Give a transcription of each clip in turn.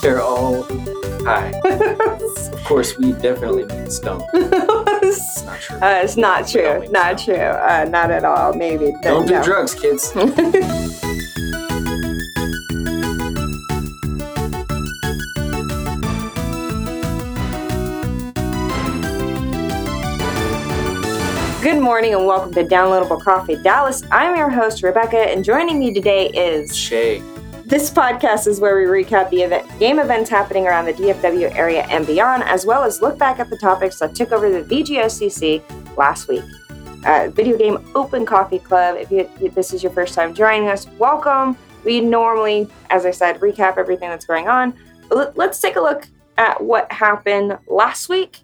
They're all high. of course, we definitely mean stone. It's not true. Uh, it's not true. stone. true. Uh, not at all. Maybe. Don't do No. drugs, kids. Good morning and welcome to Downloadable Coffee Dallas. I'm your host Rebecca, and joining me today is Shay. This podcast is where we recap the event, game events happening around the DFW area and beyond, as well as look back at the topics that took over the VGOCC last week. Uh, Video Game Open Coffee Club. If, you, if this is your first time joining us, welcome. We normally, as I said, recap everything that's going on. Let's take a look at what happened last week,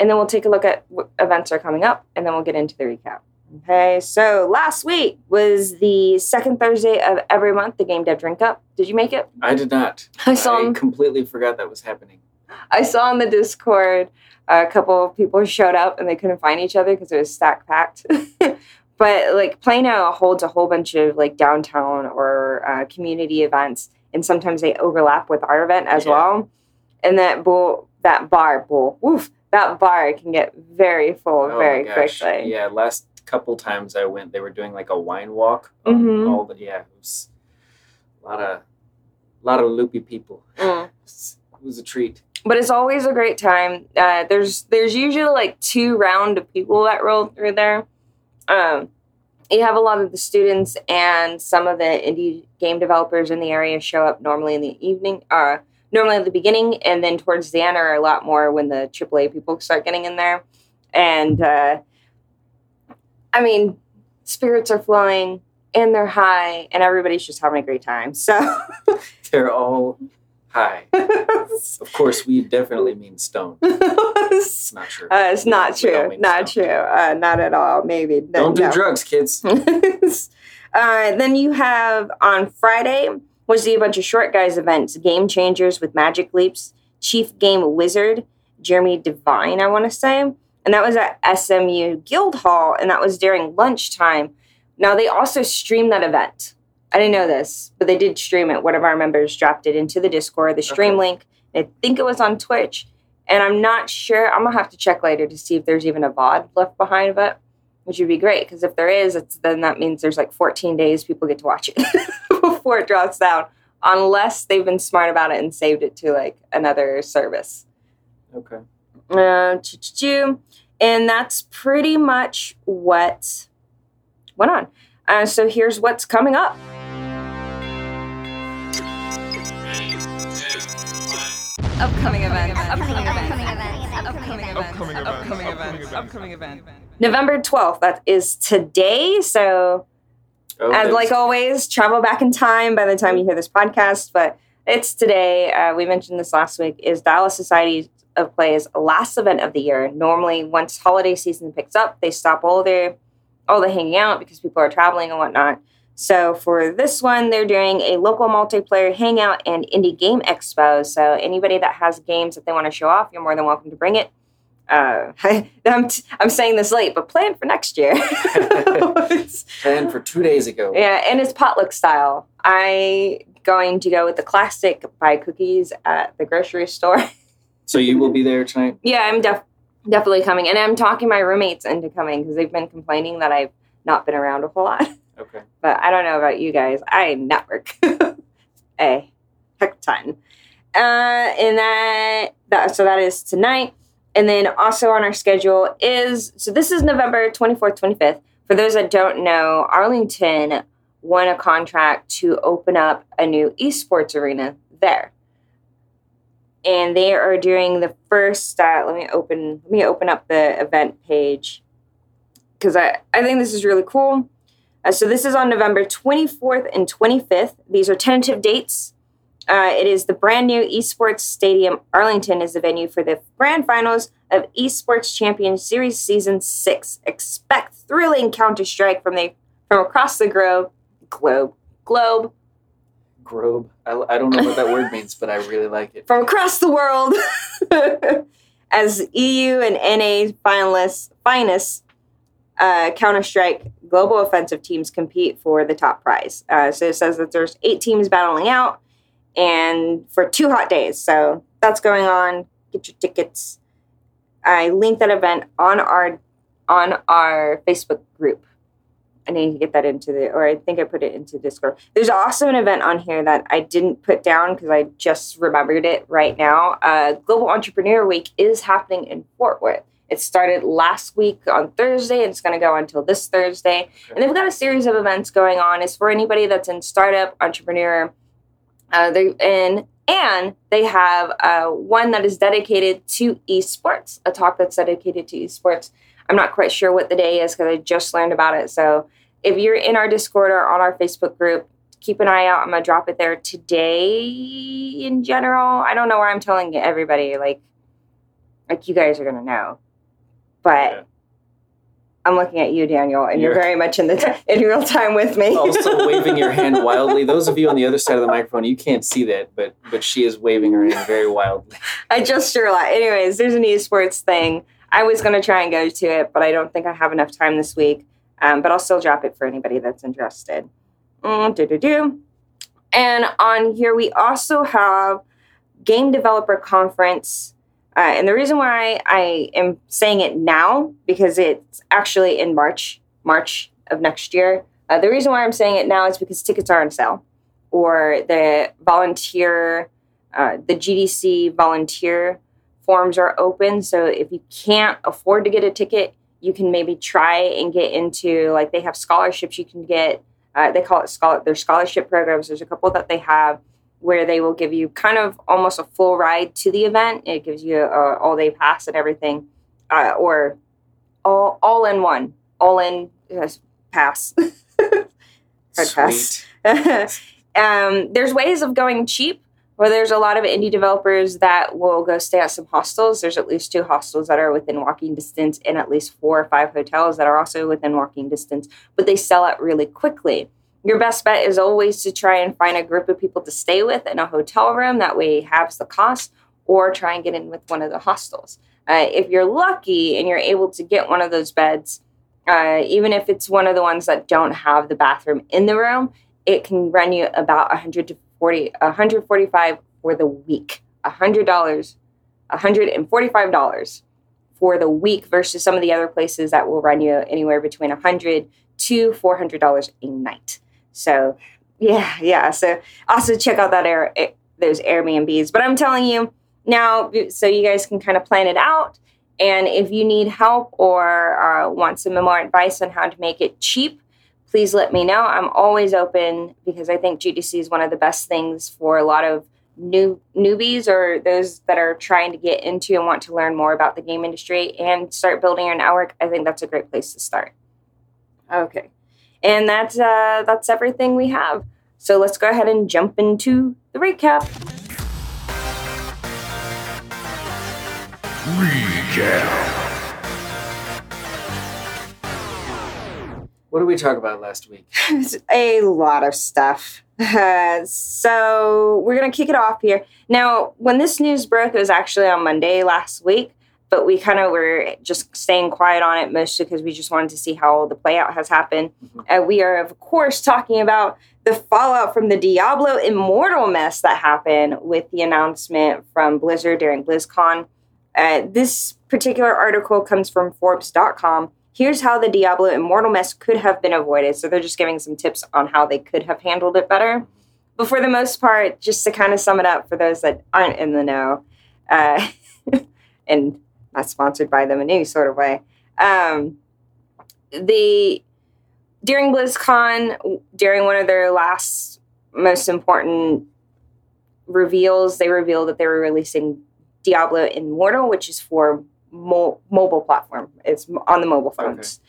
and then we'll take a look at what events are coming up, and then we'll get into the recap. Okay, so last week was the second Thursday of every month, the Game Dev Drink Up. Did you make it? I did not. I saw I him. completely forgot that was happening. I saw on the Discord a couple of people showed up and they couldn't find each other because it was stack packed. but like Plano holds a whole bunch of like downtown or uh, community events, and sometimes they overlap with our event as Yeah. well. And that bull, that bar, bull, woof, that bar can get very full Oh very quickly. Yeah, last couple times I went, they were doing like a wine walk. on Mhm. All the yeah, it was a lot of, a lot of loopy people. Mm. It was, it was a treat. but it's always a great time. Uh, there's there's usually like two round of people that roll through there. Um, you have a lot of the students and some of the indie game developers in the area show up normally in the evening, uh, normally at the beginning, and then towards the end are a lot more when the AAA people start getting in there. And uh, I mean, spirits are flowing and they're high, and everybody's just having a great time. So. They're all high. Of course, we definitely mean stone. It's not true. Uh, it's not true. Not true. Uh, not at all. Maybe. Don't do No. drugs, kids. uh, then you have on Friday was the a bunch of short guys events, Game Changers with Magic Leaps, Chief Game Wizard, Graeme Devine. I want to say, and that was at SMU Guildhall, and that was during lunchtime. Now they also streamed that event. I didn't know this, but they did stream it. One of our members dropped it into the Discord, the stream Okay. link. I think it was on Twitch, and I'm not sure. I'm gonna have to check later to see if there's even a VOD left behind of it, which would be great because if there is, it's, then that means there's like 14 days people get to watch it before it drops down, unless they've been smart about it and saved it to like another service. Okay. Uh, and that's pretty much what went on. Uh, so here's what's coming up. Upcoming events. Upcoming events. Upcoming events. Upcoming events. Upcoming events. Upcoming events. November 12th, that is today. So Oh, And that's- like always, travel back in time by the time you hear this podcast, but it's today. Uh, we mentioned this last week. Is Dallas Society of Play's last event of the year. Normally, once holiday season picks up, they stop all their all the hanging out because people are traveling and whatnot. So for this one, they're doing a local multiplayer hangout and indie game expo. So anybody that has games that they want to show off, you're more than welcome to bring it. Uh, I'm, t- I'm saying this late, but plan for next year. plan for two days ago. Yeah, and it's potluck style. I going to go with the classic buy cookies at the grocery store. So you will be there tonight. yeah, I'm def- definitely coming, and I'm talking my roommates into coming because they've been complaining that I've not been around a whole lot. Okay. But I don't know about you guys. I network a heck ton, uh, and that that so that is tonight. And then also on our schedule is so this is November 24th, 25th. For those that don't know, Arlington won a contract to open up a new esports arena there. And they are doing the first uh, let me open let me open up the event page because I, I think this is really cool. Uh, so this is on November 24th and 25th. These are tentative dates. Uh, it is the brand new Esports Stadium. Arlington is the venue for the grand finals of Esports Champion Series Season 6. Expect thrilling Counter Strike from the from across the globe. Globe. Globe. Grobe. I, I don't know what that word means, but I really like it. From across the world. As EU and NA finalists, finest uh, Counter Strike global offensive teams compete for the top prize. Uh, so it says that there's eight teams battling out, and for two hot days. So that's going on. Get your tickets. I linked that event on our on our Facebook group. I need to get that into the, or I think I put it into Discord. There's also an event on here that I didn't put down because I just remembered it right now. Uh, Global Entrepreneur Week is happening in Fort Worth. It started last week on Thursday and it's going to go until this Thursday. Okay. And they've got a series of events going on. It's for anybody that's in startup, entrepreneur. Uh, they're in and they have uh, one that is dedicated to esports, a talk that's dedicated to esports. I'm not quite sure what the day is because I just learned about it. So if you're in our Discord or on our Facebook group, keep an eye out. I'm gonna drop it there today. In general, I don't know where I'm telling everybody. Like, like you guys are gonna know, but Yeah. I'm looking at you, Daniel, and you're, You're- very much in the in real time with me. also waving your hand wildly. Those of you on the other side of the microphone, you can't see that, but but she is waving her hand very wildly. I just sure lot. Anyways, there's an esports thing. I was going to try and go to it, but I don't think I have enough time this week. Um, but I'll still drop it for anybody that's interested. Mm. And on here, we also have Game Developer Conference. Uh, and the reason why I am saying it now, because it's actually in March, March of next year. Uh, the reason why I'm saying it now is because tickets are on sale, or the volunteer, uh, the GDC volunteer forms are open. So if you can't afford to get a ticket, you can maybe try and get into like they have scholarships you can get. Uh, they call it scholar. Their scholarship programs. There's a couple that they have where they will give you kind of almost a full ride to the event. It gives you a all day pass and everything, uh, or all all in one, all in yes, pass. Hard pass. Sweet. um, there's ways of going cheap where there's a lot of indie developers that will go stay at some hostels. There's at least two hostels that are within walking distance, and at least four or five hotels that are also within walking distance, but they sell out really quickly. Your best bet is always to try and find a group of people to stay with in a hotel room. That way, halves the cost, or try and get in with one of the hostels. Uh, if you're lucky and you're able to get one of those beds, uh, even if it's one of the ones that don't have the bathroom in the room, it can run you about 100 to 40 145 for the week. $100 $145 for the week versus some of the other places that will run you anywhere between 100 to $400 a night. So yeah yeah so also check out that air eh, those airbnbs. But i'm telling you now so you guys can kind of plan it out. And if you need help or uh, want some more advice on how to make it cheap please let me know. I'm always open because I think GDC is one of the best things for a lot of new newbies or those that are trying to get into and want to learn more about the game industry and start building your network. I think that's a great place to start. Okay, and that's uh, that's everything we have. So let's go ahead and jump into the recap. recap. What did we talk about last week? a lot of stuff. Uh, so we're gonna kick it off here. Now, when this news broke, it was actually on Monday last week, but we kind of were just staying quiet on it mostly because we just wanted to see how the playout has happened. Uh, we are, of course, talking about the fallout from the Diablo Immortal mess that happened with the announcement from Blizzard during BlizzCon. Uh, this particular article comes from Forbes.com. Here's how the Diablo Immortal mess could have been avoided. So they're just giving some tips on how they could have handled it better. But for the most part, just to kind of sum it up for those that aren't in the know, uh, and not sponsored by them in any sort of way, um, the during BlizzCon, during one of their last most important reveals, they revealed that they were releasing Diablo Immortal, which is for mo- mobile platform. It's on the mobile phones.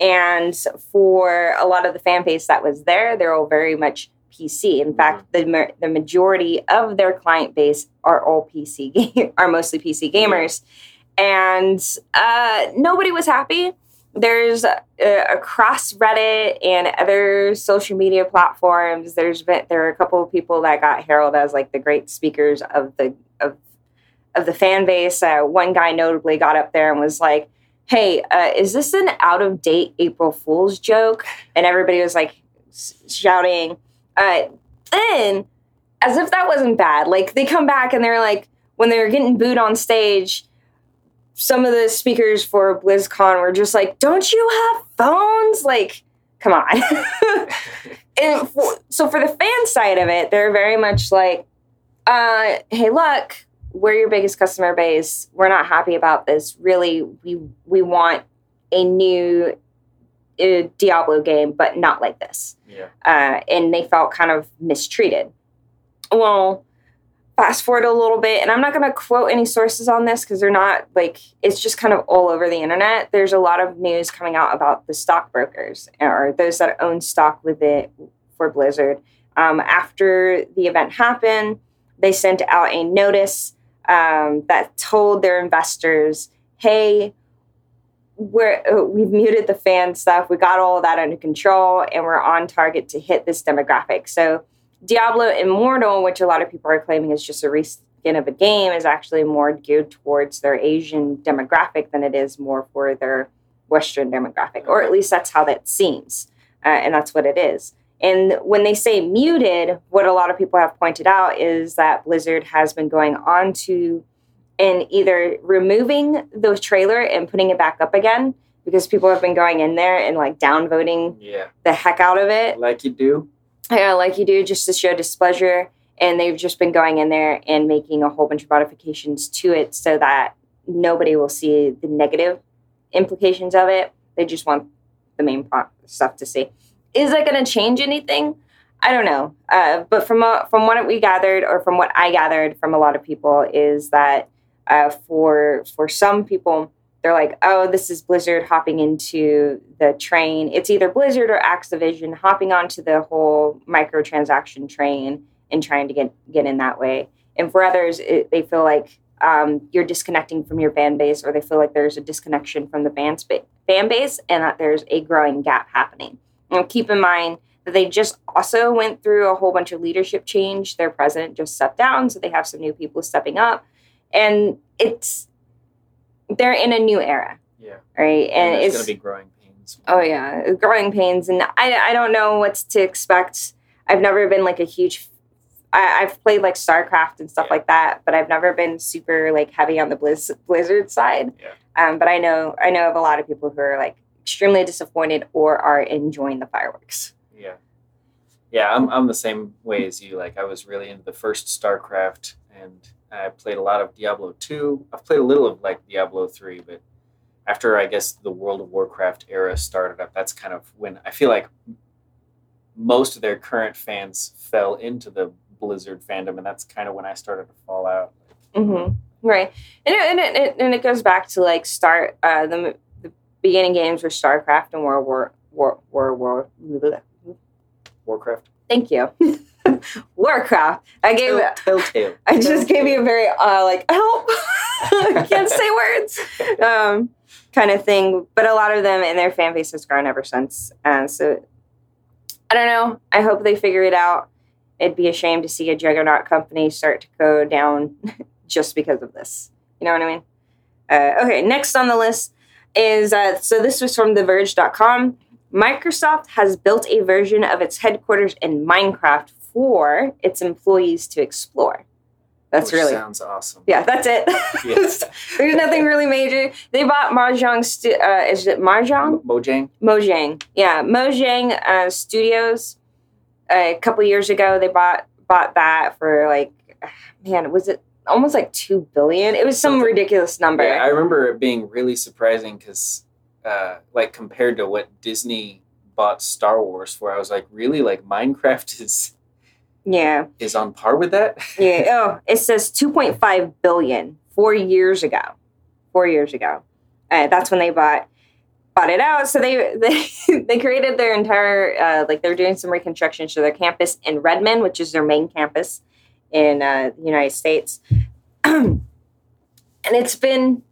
And for a lot of the fan base that was there, they're all very much PC. In fact, the ma- the majority of their client base are all PC ga- are mostly PC gamers, and uh, nobody was happy. There's uh, across Reddit and other social media platforms. There's been there are a couple of people that got heralded as like the great speakers of the of of the fan base. Uh, one guy notably got up there and was like, "Hey, uh, is this an out of date April Fool's joke?" And everybody was like shouting. Uh, then as if that wasn't bad. Like they come back and they're like, when they were getting booed on stage, some of the speakers for BlizzCon were just like, "Don't you have phones?" Like, come on. and for, so for the fan side of it, they're very much like, uh, "Hey, look, we're your biggest customer base. We're not happy about this. Really, we we want a new uh, Diablo game, but not like this." Yeah. uh, and they felt kind of mistreated. Well, fast forward a little bit, and I'm not going to quote any sources on this because they're not like it's just kind of all over the internet. There's a lot of news coming out about the stockbrokers or those that own stock with it for Blizzard. Um, after the event happened, they sent out a notice um, that told their investors, "Hey, we're uh, we've muted the fan stuff. We got all that under control, and we're on target to hit this demographic." So, Diablo Immortal, which a lot of people are claiming is just a reskin of a game, is actually more geared towards their Asian demographic than it is more for their Western demographic, or at least that's how that seems, uh, and that's what it is. And when they say muted, what a lot of people have pointed out is that Blizzard has been going on to and either removing the trailer and putting it back up again because people have been going in there and like downvoting Yeah. the heck out of it, Like you do. yeah, like you do, just to show displeasure. And they've just been going in there and making a whole bunch of modifications to it so that nobody will see the negative implications of it. They just want the main stuff to see. Is that going to change anything? I don't know. Uh, but from uh, from what we gathered, or from what I gathered from a lot of people, is that uh, for for some people, they're like, oh, this is Blizzard hopping into the train. It's either Blizzard or Activision hopping onto the whole microtransaction train and trying to get get in that way. And for others, it, they feel like um, you're disconnecting from your fan base, or they feel like there's a disconnection from the fan, spa- fan base, and that there's a growing gap happening. And keep in mind that they just also went through a whole bunch of leadership change. Their president just stepped down, so they have some new people stepping up, and it's they're in a new era, Yeah. right? And, there's it's gonna be growing pains. Oh yeah, growing pains, and I I don't know what's to expect. I've never been like a huge. I, I've played like StarCraft and stuff Yeah. like that, but I've never been super like heavy on the Blizz, Blizzard side. Yeah. Um, but I know I know of a lot of people who are like extremely disappointed or are enjoying the fireworks. Yeah. Yeah, I'm I'm the same way as you. Like I was really into the first StarCraft and I played a lot of Diablo 2. I've played a little of like Diablo 3, but after I guess the World of Warcraft era started up, that's kind of when I feel like most of their current fans fell into the Blizzard fandom and that's kind of when I started to fall out. Mm-hmm. Right, and it, and it, and it goes back to like start uh, the beginning games were StarCraft and World War War War War. Warcraft. Thank you. Warcraft. I gave it. Telltale. I just gave you a very uh, like help. I can't say words. Um, kind of thing. But a lot of them and their fan base has grown ever since. And so I don't know. I hope they figure it out. It'd be a shame to see a juggernaut company start to go down just because of this. You know what I mean? Uh, okay, next on the list is uh, so this was from TheVerge.com. Microsoft has built a version of its headquarters in Minecraft for its employees to explore. That's Which really sounds awesome. yeah. That's it. Yes. There's nothing really major. They bought Mahjong. Stu- uh, is it Mahjong? Mo- Mojang. Mojang. Yeah, Mojang uh, Studios. a couple years ago, they bought bought that for like, man, was it almost like two billion? It was some Something. ridiculous number. Yeah, I remember it being really surprising because, uh, like, compared to what Disney bought Star Wars for, I was like, really, like, Minecraft is yeah. is on par with that. Yeah. Oh, it says 2.5 billion four years ago. Four years ago. Uh, that's when they bought bought it out. So they they, they created their entire uh, like they're doing some reconstruction to their campus in Redmond, which is their main campus in uh, the United States. and it's been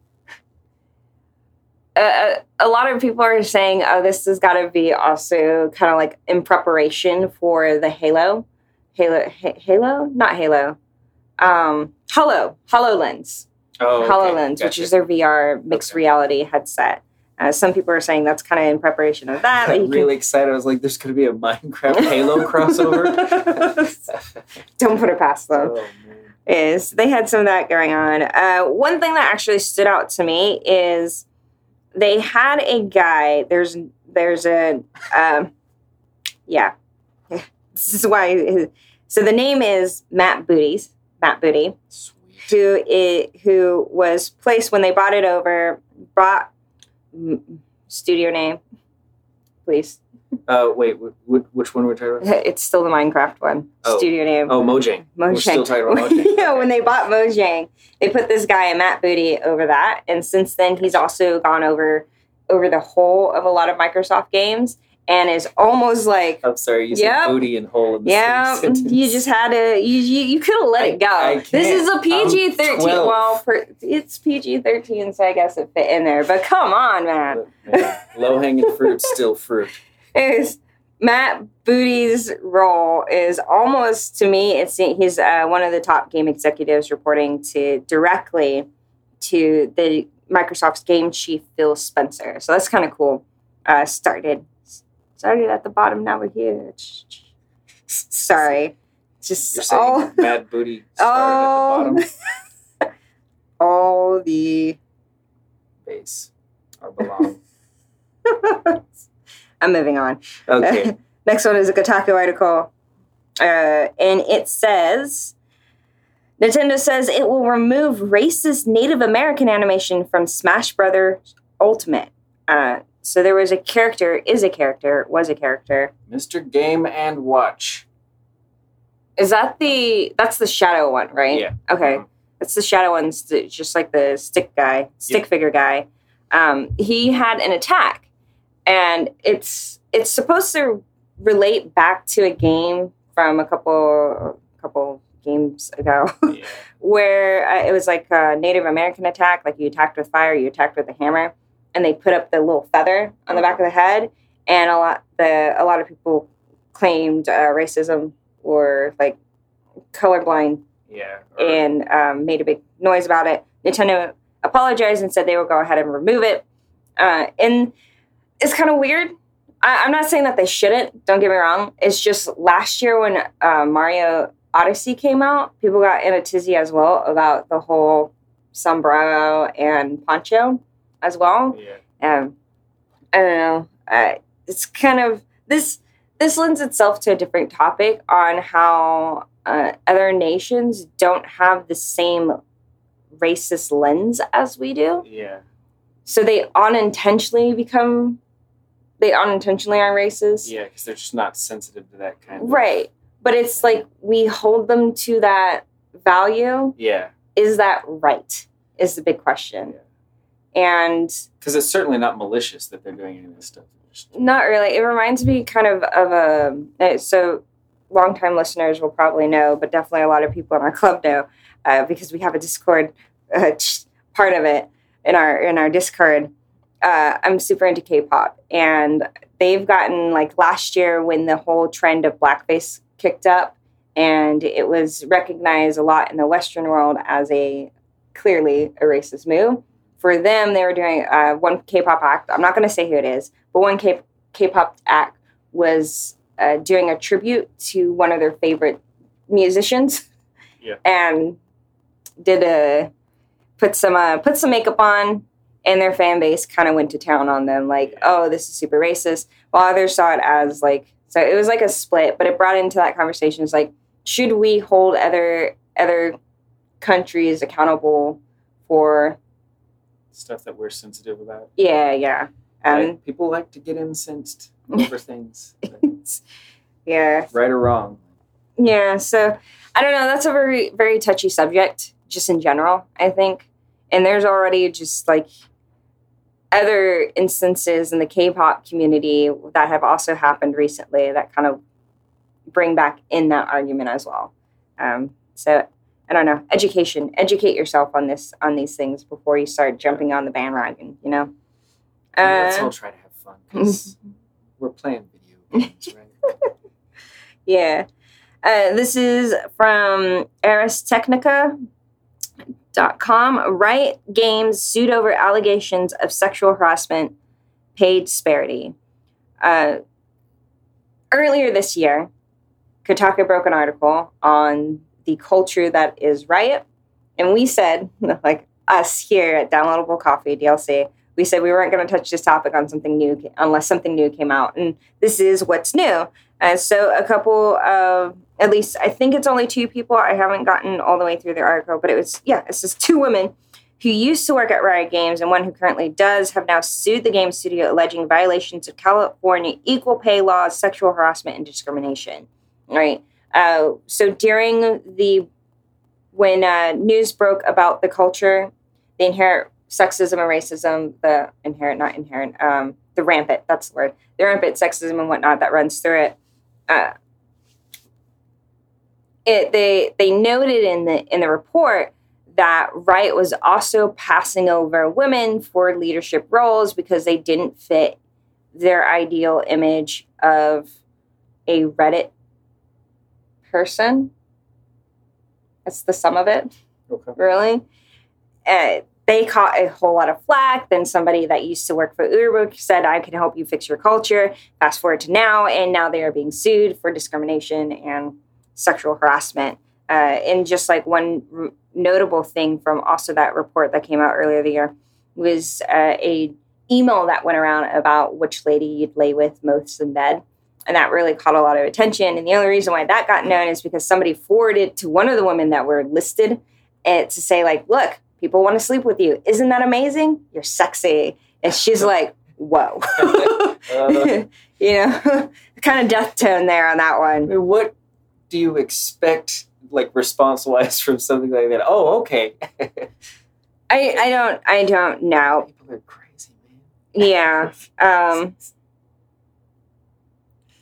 a, a lot of people are saying, oh, this has got to be also kind of like in preparation for the Halo, Halo, Ha- Halo, not Halo, um, Holo, Hololens, Oh, okay. Hololens, which is their VR mixed Okay. reality headset. Uh, some people are saying that's kind of in preparation of that. I'm you can- really excited. I was like, "There's going to be a Minecraft Halo crossover." Don't put it past them. oh, is they had some of that going on. Uh, one thing that actually stood out to me is they had a guy. There's there's a um, yeah. This is why. So the name is Matt Booties. Matt Booty, Sweet. who i who was placed when they brought it over. Brought studio name, please. Uh, wait, wh- wh- which one were we talking about? It's still the Minecraft one. Oh. Studio name. Oh, Mojang. We're Mojang. still talking about Mojang. yeah, when they bought Mojang, they put this guy, Matt Booty, over that, and since then he's also gone over over the whole of a lot of Microsoft games, and is almost like, I'm sorry, you said booty and hole in the yeah, you just had to, you you, you could have let I- it go. This is a. PG thirteen. 12. Well, per, it's PG thirteen, so I guess it fit in there. But come on, man. Low hanging fruit, still fruit. is Matt Booty's role is almost to me. It's he's uh, one of the top game executives reporting to directly to the Microsoft's game chief Phil Spencer. So that's kind of cool. Uh, started started at the bottom. Now we're here. Sorry, just You're saying all Mad Booty started at the bottom all the. base or belong. I'm moving on. Okay. Next one is a Kotaku article. Uh, and it says Nintendo says it will remove racist Native American animation from Smash Brothers Ultimate. Uh, so there was a character, is a character, was a character. Mr. Game and Watch. Is that the that's the shadow one, right? Yeah. Okay. Mhm. That's the shadow one, st- just like the stick guy, stick Yeah. figure guy. Um, he had an attack, and it's it's supposed to relate back to a game from a couple couple games ago, Yeah. where uh, it was like a Native American attack. Like you attacked with fire, you attacked with a hammer, and they put up the little feather on the back of the head. And a lot the a lot of people claimed uh, racism or like colorblind Yeah. Or- and um, made a big noise about it. Nintendo apologized and said they will go ahead and remove it. Uh, and it's kind of weird. I, I'm not saying that they shouldn't. Don't get me wrong. It's just last year when uh, Mario Odyssey came out, people got in a tizzy as well about the whole sombrero and poncho as well. yeah. Um, I don't know. Uh, it's kind of this. This lends itself to a different topic on how uh, other nations don't have the same racist lens as we do. Yeah. So they unintentionally become. They unintentionally are racist. Yeah, because they're just not sensitive to that kind of. Right. But it's like we hold them to that value. Yeah. Is that right? Is the big question. And Because it's certainly not malicious that they're doing any of this stuff. Not really. It reminds me kind of of a uh, so longtime listeners will probably know, but definitely a lot of people in our club know uh, because we have a Discord uh, part of it in our in our Discord. Uh, I'm super into K-pop, and they've gotten like last year when the whole trend of blackface kicked up, and it was recognized a lot in the Western world as a clearly a racist move. For them, they were doing uh, one K-pop act. I'm not going to say who it is, but one K K-pop act was uh, doing a tribute to one of their favorite musicians, Yeah. and did a put some uh, put some makeup on, and their fan base kind of went to town on them, like, "Oh, this is super racist," while others saw it as like so. It was like a split, but it brought into that conversation is like, should we hold other other countries accountable for? Stuff that we're sensitive about. Yeah, yeah. Um, Right? People like to get incensed over things, yeah. right or wrong. Yeah, so I don't know. That's a very, very touchy subject, just in general, I think. And there's already just like other instances in the K pop community that have also happened recently that kind of bring back in that argument as well. Um, so I don't know. Education, educate yourself on this, on these things before you start jumping on the bandwagon, you know? And let's Uh, all try to have fun because we're playing video games, right? Yeah. Uh, this is from arstechnica.com. Riot Games sued over allegations of sexual harassment pay disparity. Uh, earlier this year, Kotaku broke an article on the culture that is Riot. And we said, like us here at Downloadable Coffee, DLC, we said we weren't going to touch this topic on something new unless something new came out. And this is what's new. Uh, so a couple of, at least I think it's only two people. I haven't gotten all the way through the article, but it was, yeah, it's just two women who used to work at Riot Games and one who currently does have now sued the game studio alleging violations of California equal pay laws, sexual harassment, and discrimination. Right. Uh, so during the when uh, news broke about the culture, the inherent sexism and racism, the inherent, not inherent, um, the rampant, that's the word, the rampant sexism and whatnot that runs through it. Uh, it they they noted in the in the report that Riot was also passing over women for leadership roles because they didn't fit their ideal image of a Reddit person. That's the sum of it. Okay. Really? Uh, they caught a whole lot of flack. Then somebody that used to work for Uber said, I can help you fix your culture. Fast forward to now, and now they are being sued for discrimination and sexual harassment. Uh, and just like one r- notable thing from also that report that came out earlier the year was uh, a email that went around about which lady you'd lay with most in bed and that really caught a lot of attention. And the only reason why that got known is because somebody forwarded to one of the women that were listed and to say, like, look, people want to sleep with you. Isn't that amazing? You're sexy. And she's like, whoa. Uh, you know, kind of death tone there on that I one. mean, what do you expect, like response wise, from something like that? Oh, okay. I, I don't I don't know. People are crazy, man. Yeah. Um,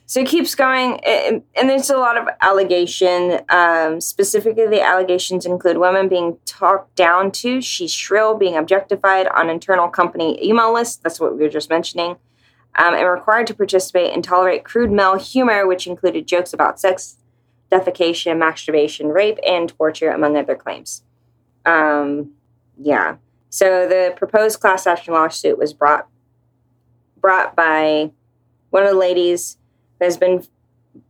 so it keeps going, and and there's a lot of allegation. Um, specifically, the allegations include women being talked down to, she's shrill, being objectified on internal company email lists. That's what we were just mentioning. Um, and required to participate and tolerate crude male humor, which included jokes about sex, defecation, masturbation, rape, and torture, among other claims. Um, yeah. So the proposed class action lawsuit was brought brought by one of the ladies has been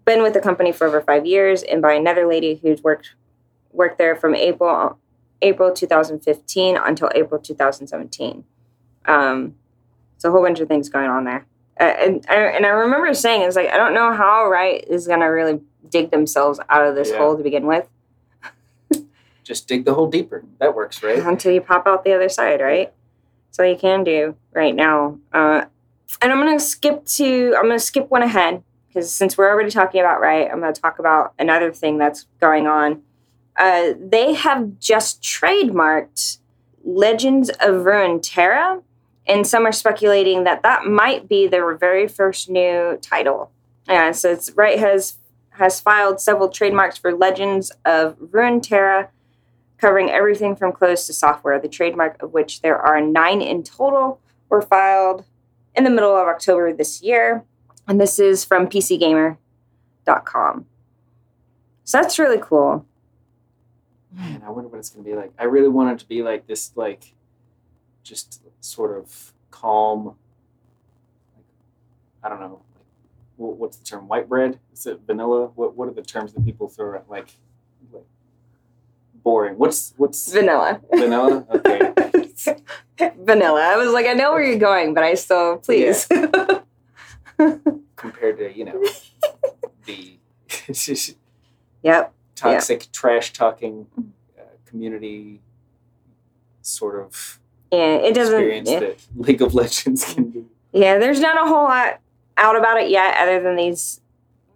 been with the company for over five years, and by another lady who's worked worked there from April April 2015 until April 2017. Um, so a whole bunch of things going on there. Uh, and I, and I remember saying, it's like I don't know how Riot is gonna really dig themselves out of this Yeah. hole to begin with Just dig the hole deeper. That works, right? until you pop out the other side, right? That's all you can do right now. Uh, and I'm gonna skip to I'm gonna skip one ahead because since we're already talking about Riot, I'm gonna talk about another thing that's going on. Uh, they have just trademarked Legends of Runeterra, and some are speculating that that might be their very first new title. Yeah, so it's Riot has has filed several trademarks for Legends of Runeterra covering everything from clothes to software, the trademark of which there are nine in total, were filed in the middle of October this year. And this is from PCGamer.com. So that's really cool. Man, I wonder what it's gonna be like. I really want it to be like this, like just sort of calm. I don't know. Like, wh- what's the term? White bread? Is it vanilla? What What are the terms that people throw at like, like boring? What's what's Vanilla. vanilla? Okay. Vanilla. I was like, I know where you're going, but I still, please. Compared to you know the yep. toxic trash talking uh, community sort of Yeah, it doesn't. experience yeah. that League of Legends can be. Yeah, there's not a whole lot out about it yet, other than these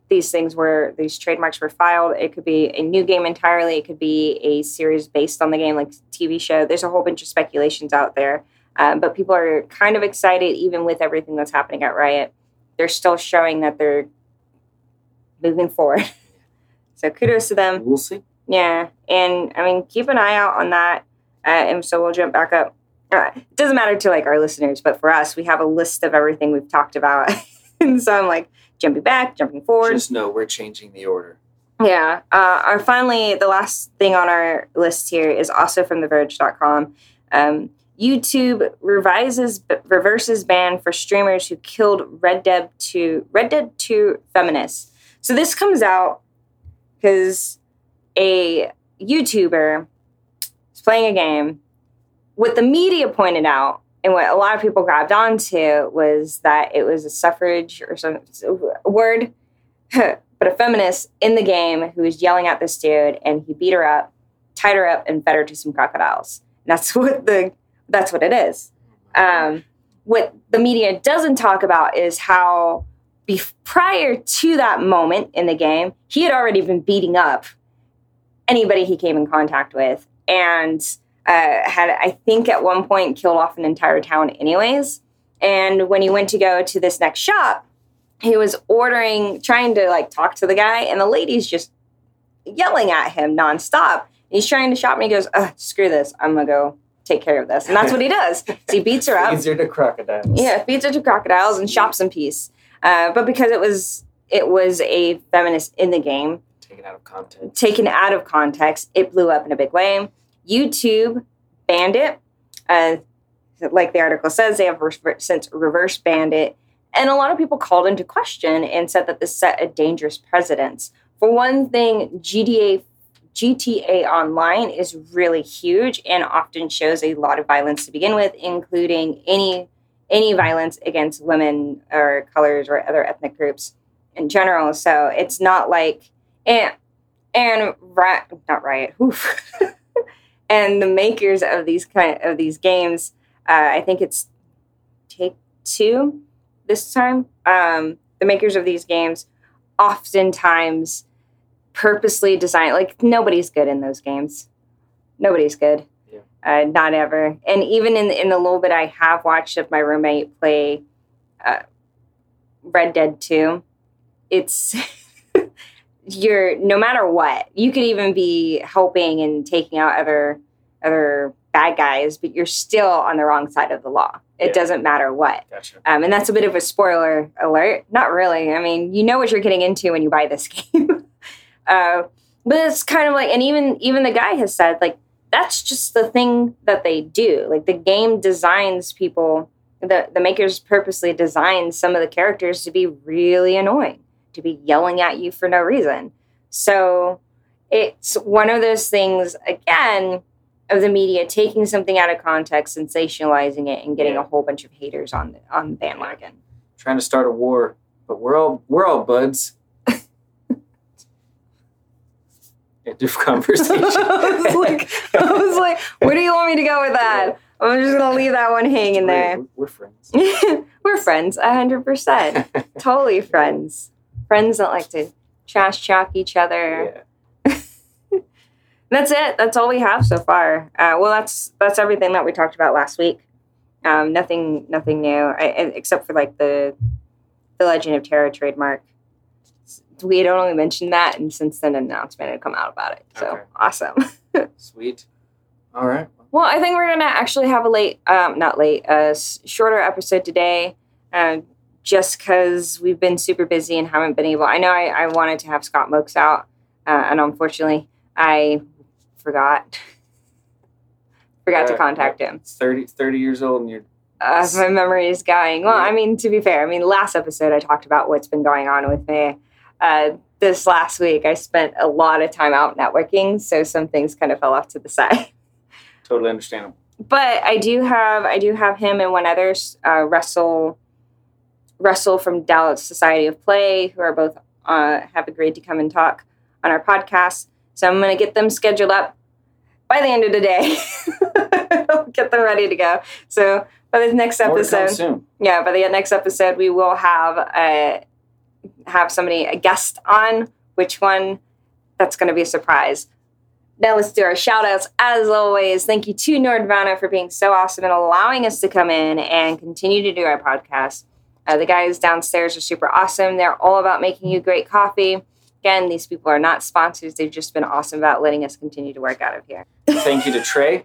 these things where these trademarks were filed. It could be a new game entirely. It could be a series based on the game, like TV show. There's a whole bunch of speculations out there, um, but people are kind of excited, even with everything that's happening at Riot. They're still showing that they're moving forward. so kudos to them. We'll see. Yeah, and I mean, keep an eye out on that. Uh, and so we'll jump back up. Uh, it doesn't matter to like our listeners, but for us, we have a list of everything we've talked about, and so I'm like jumping back, jumping forward. Just know we're changing the order. Yeah. Uh, our finally, the last thing on our list here is also from TheVerge.com. Um, YouTube revises reverses ban for streamers who killed Red Dead 2 Red Dead 2 feminists. So this comes out because a YouTuber is playing a game. What the media pointed out and what a lot of people grabbed onto was that it was a suffrage or some word, but a feminist in the game who was yelling at this dude, and he beat her up, tied her up, and fed her to some crocodiles. And that's what the that's what it is. Um, what the media doesn't talk about is how prior to that moment in the game, he had already been beating up anybody he came in contact with, and uh, had I think at one point killed off an entire town, anyways. And when he went to go to this next shop, he was ordering, trying to like talk to the guy, and the lady's just yelling at him nonstop. He's trying to shop, and he goes, "Screw this! I'm gonna go take care of this." And that's what he does. So he beats her up. Feeds her to crocodiles. Yeah, feeds her to crocodiles and shops in peace. Uh, but because it was it was a feminist in the game, Taken out of context. taken out of context, it blew up in a big way. YouTube banned it. Uh, like the article says, they have since reverse banned it. And a lot of people called into question and said that this set a dangerous precedence. For one thing, GDA, GTA Online is really huge and often shows a lot of violence to begin with, including any any violence against women or colors or other ethnic groups in general. So it's not like and and right not riot. And the makers of these kind of these games, uh, I think it's Take Two this time. Um, the makers of these games oftentimes purposely designed. like nobody's good in those games. Nobody's good. Yeah. Uh, not ever. And even in in the little bit I have watched of my roommate play uh, Red Dead Two, it's you're no matter what you could even be helping and taking out other other bad guys but you're still on the wrong side of the law it Yeah. doesn't matter what Gotcha. um, and that's a bit of a spoiler alert not really i mean you know what you're getting into when you buy this game uh, but it's kind of like and even even the guy has said like that's just the thing that they do like the game designs people the, the makers purposely designed some of the characters to be really annoying to be yelling at you for no reason. So it's one of those things, again, of the media taking something out of context, sensationalizing it, and getting a whole bunch of haters on the, on the bandwagon. Trying to start a war, but we're all we're all buds. End of conversation. I was like, I was like, where do you want me to go with that? I'm just gonna leave that one hanging there. We're, friends. We're friends, hundred percent, totally friends. Friends that like to trash talk each other. yeah. That's it. That's all we have so far. Uh, well, that's that's everything that we talked about last week. Um, nothing, nothing new, I, except for like the the Legend of Terra trademark. We had only mentioned that, and since then, an announcement had come out about it. So Okay. awesome. Sweet. All right. Well, I think we're gonna actually have a late, um, not late, a shorter episode today, uh, just because we've been super busy and haven't been able. I know I, I wanted to have Scott Mokes out, uh, and unfortunately, I forgot forgot to Uh, contact him. 30, 30 years old and you're Uh, my memory is going. Well, I mean, to be fair, I mean, last episode I talked about what's been going on with me. Uh, this last week, I spent a lot of time out networking, so some things kind of fell off to the side. totally understandable. but I do have I do have him and one other uh, Russell Russell from Dallas Society of Play who are both uh, have agreed to come and talk on our podcast. So I'm going to get them scheduled up by the end of the day. Get them ready to go. So by the next More episode, yeah, by the next episode we will have a have somebody a guest on. Which one? That's going to be a surprise. Now let's do our shout outs. As always, thank you to Nordvana for being so awesome and allowing us to come in and continue to do our podcast. Uh, the guys downstairs are super awesome. They're all about making you great coffee. Again, these people are not sponsors. They've just been awesome about letting us continue to work out of here. Thank you to Trey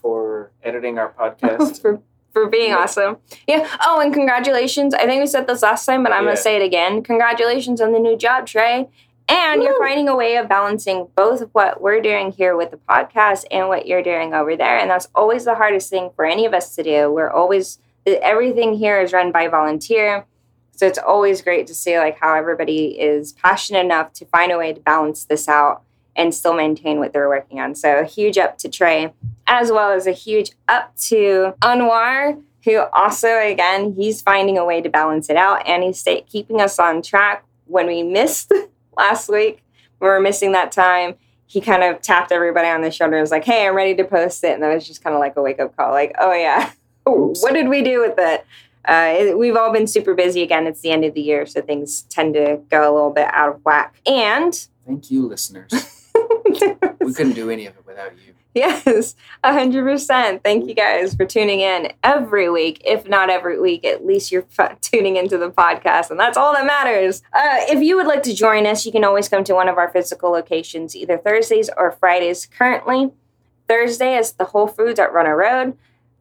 for editing our podcast. for for being awesome. Yeah. Oh, and congratulations. I think we said this last time, but I'm Yeah. gonna say it again. Congratulations on the new job, Trey. And you're finding a way of balancing both of what we're doing here with the podcast and what you're doing over there. And that's always the hardest thing for any of us to do. We're always, everything here is run by volunteer. So it's always great to see like how everybody is passionate enough to find a way to balance this out and still maintain what they're working on. So huge up to Trey, as well as a huge up to Anwar, who also again he's finding a way to balance it out and he's stay, keeping us on track. When we missed last week, we were missing that time. He kind of tapped everybody on the shoulder and was like, "Hey, I'm ready to post it," and that was just kind of like a wake up call. Like, "Oh yeah, Oops. what did we do with it?" Uh, it- we've all been super busy again. It's the end of the year, so things tend to go a little bit out of whack. And Thank you, listeners. we couldn't do any of it without you. yes, hundred percent. Thank you guys for tuning in every week. If not every week, at least you're f- tuning into the podcast, and that's all that matters. Uh, if you would like to join us, you can always come to one of our physical locations, either Thursdays or Fridays. Currently, Thursday is the Whole Foods at Runner Road.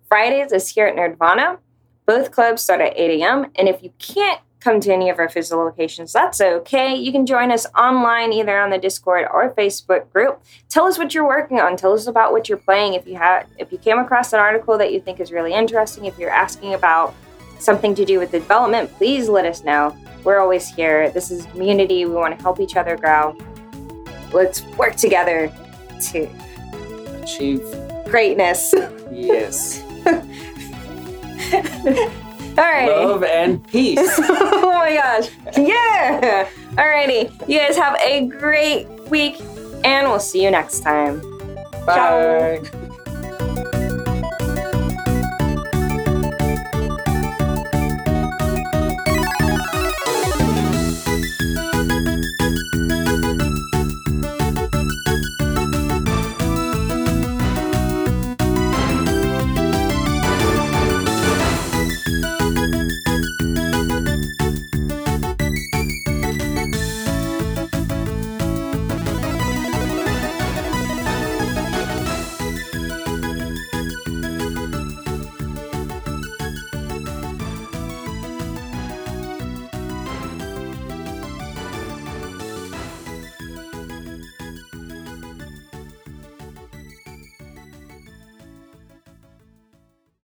Fridays is here at Nerdvana. Both clubs start at 8 a.m. And if you can't come to any of our physical locations, that's okay. You can join us online either on the Discord or Facebook group. Tell us what you're working on. Tell us about what you're playing. If you have if you came across an article that you think is really interesting, if you're asking about something to do with the development, please let us know. We're always here. This is community. We want to help each other grow. Let's work together to Achieve. greatness. Yes. Love and peace. oh my gosh. Yeah. Alrighty. You guys have a great week and we'll see you next time. Ciao. Bye.